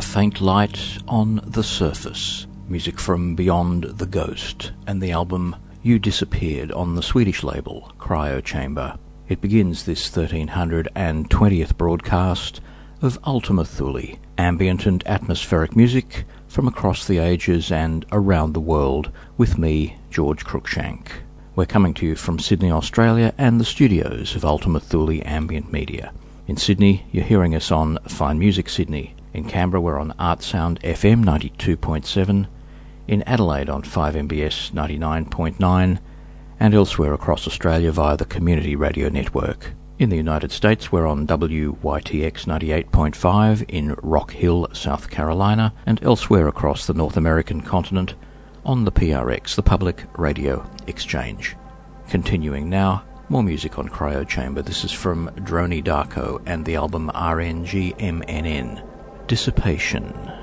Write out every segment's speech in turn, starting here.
A faint light on the surface. Music from Beyond the Ghost and the album You Disappeared on the Swedish label Cryo Chamber. It begins this 1320th broadcast of Ultima Thule, ambient and atmospheric music from across the ages and around the world with me, George Cruikshank. We're coming to you from Sydney, Australia and the studios of Ultima Thule Ambient Media. In Sydney, you're hearing us on Fine Music Sydney, in Canberra, we're on Artsound FM 92.7. In Adelaide on 5MBS 99.9. And elsewhere across Australia via the Community Radio Network. In the United States, we're on WYTX 98.5 in Rock Hill, South Carolina, and elsewhere across the North American continent on the PRX, the Public Radio Exchange. Continuing now, more music on Cryo Chamber. This is from Dronny Darko and the album RNGMNN dissipation.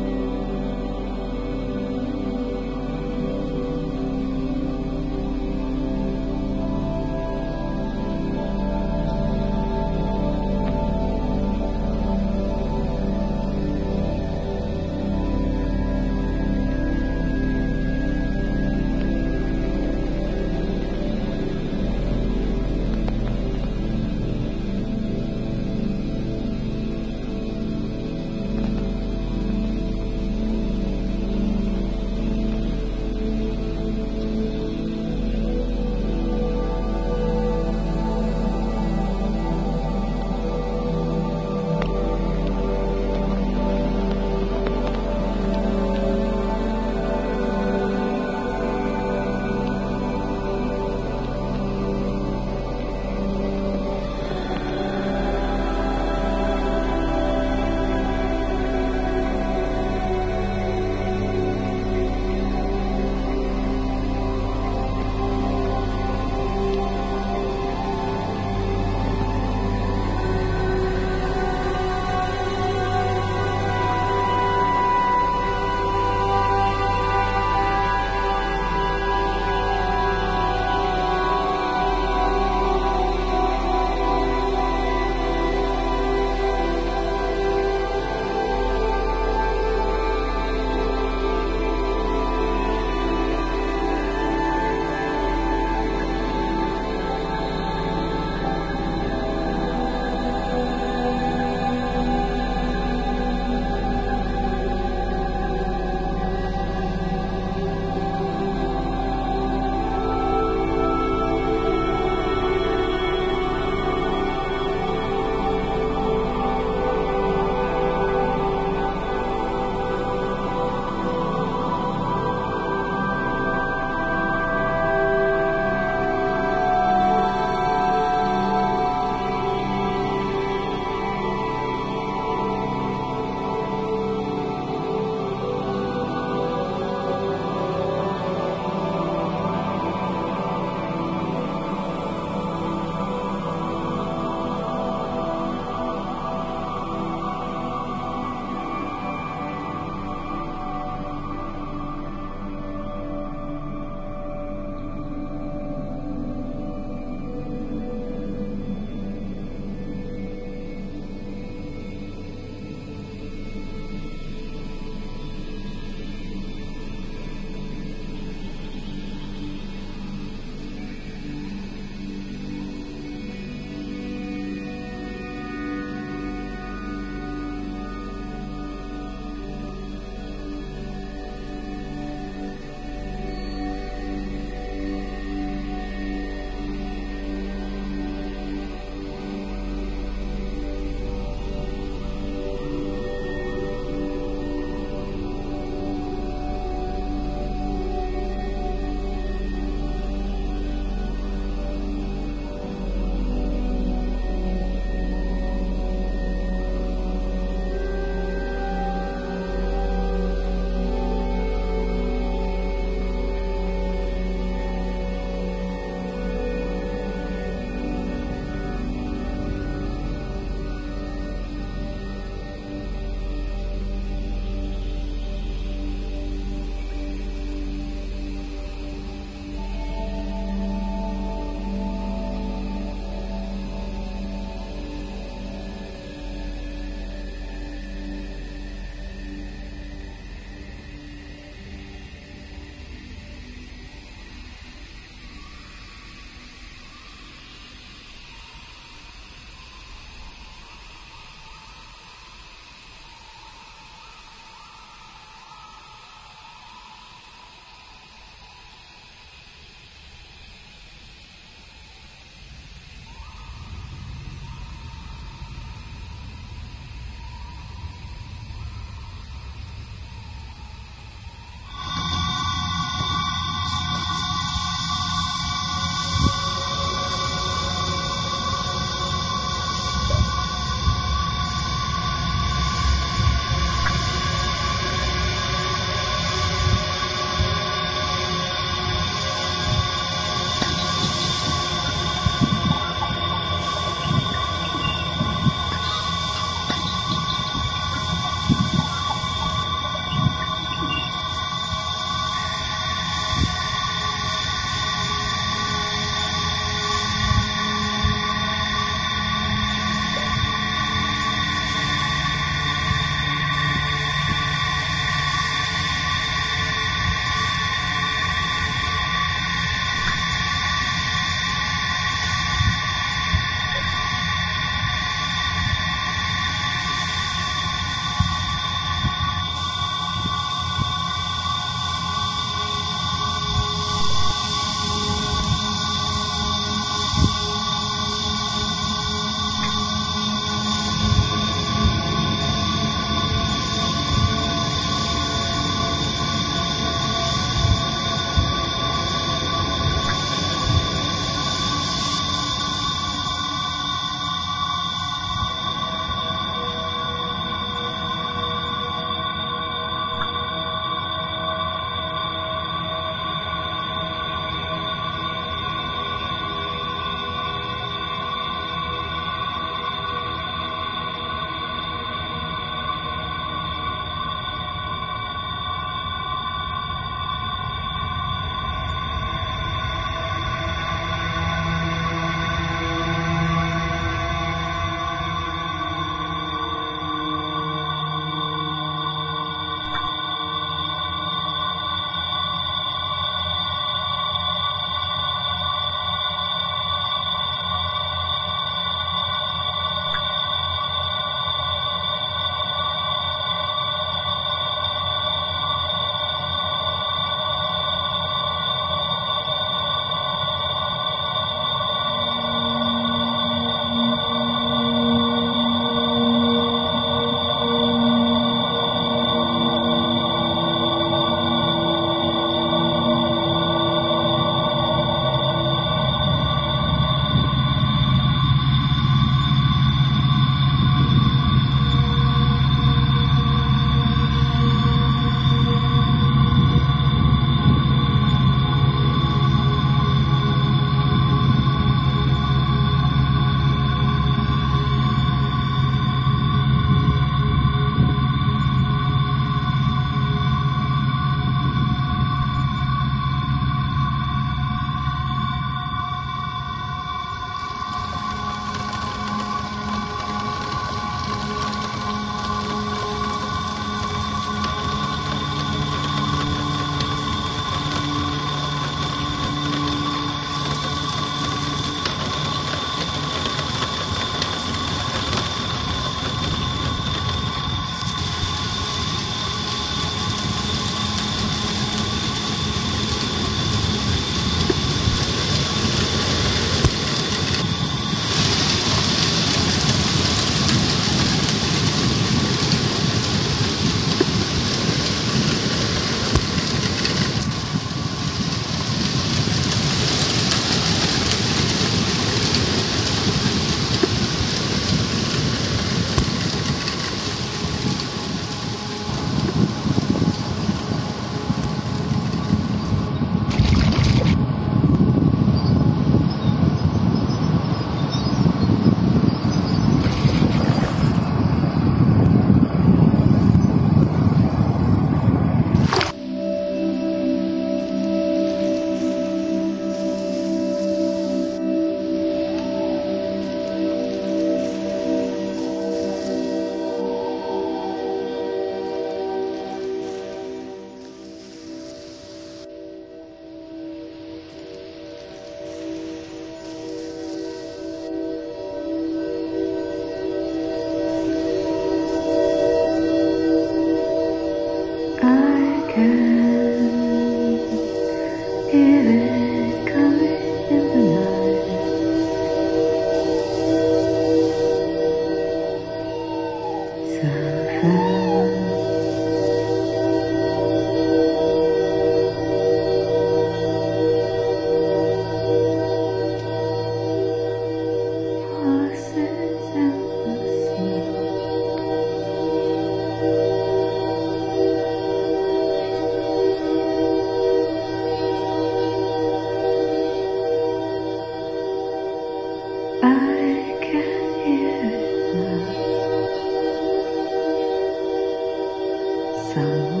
走？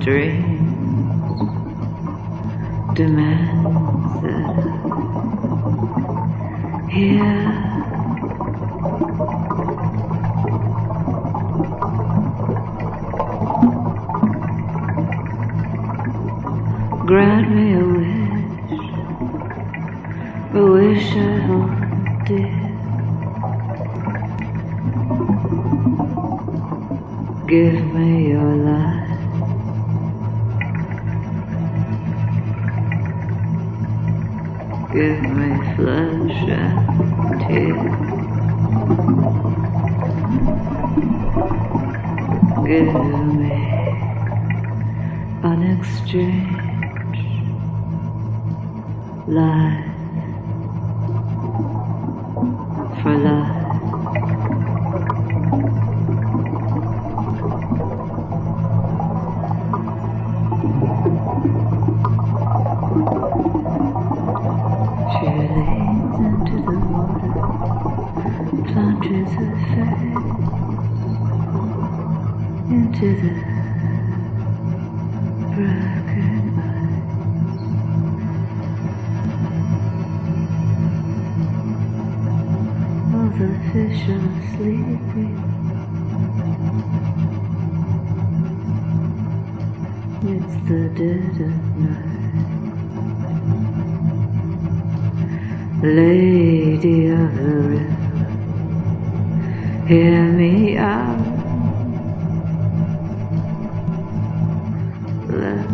Give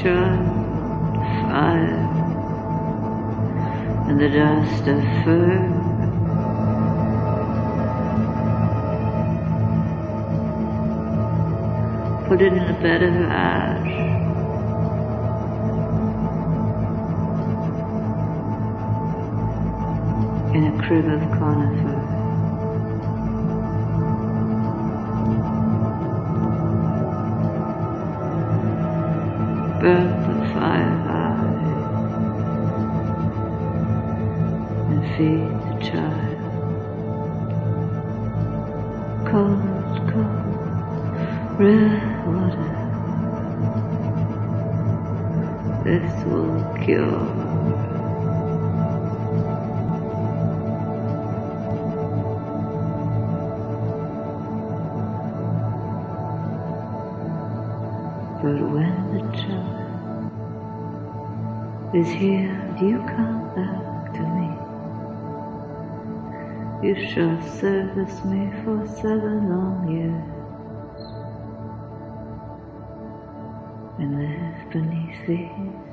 child fire and the dust of fur. Put it in a bed of ash. In a crib of conifer. Feed the child. Cold, cold, red water. This will cure. But when the child is here, you come You shall service me for seven long years. And live beneath these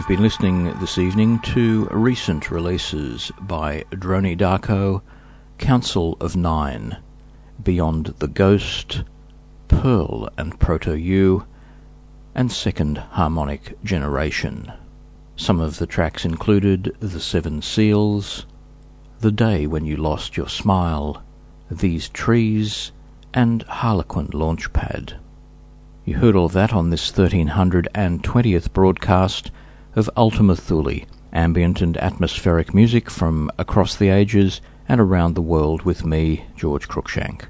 We've been listening this evening to recent releases by Dronny Darko, Council of Nine, Beyond the Ghost, Pearl and Proto U, and Second Harmonic Generation. Some of the tracks included The Seven Seals, The Day When You Lost Your Smile, These Trees, and Harlequin Launchpad. You heard all that on this 1320th broadcast of Ultima Thule, ambient and atmospheric music from across the ages and around the world with me, George Cruikshank.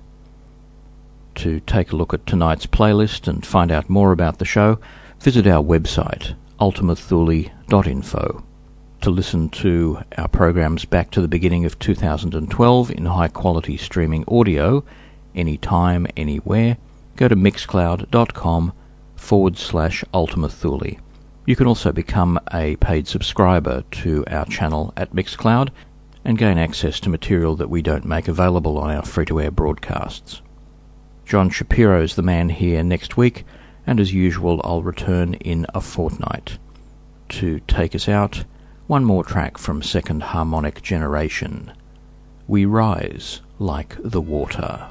To take a look at tonight's playlist and find out more about the show, visit our website, ultimathule.info. To listen to our programs back to the beginning of 2012 in high quality streaming audio, anytime, anywhere, go to mixcloud.com forward slash ultimathule. You can also become a paid subscriber to our channel at Mixcloud and gain access to material that we don't make available on our free to air broadcasts. John Shapiro's the man here next week, and as usual, I'll return in a fortnight. To take us out, one more track from Second Harmonic Generation We Rise Like the Water.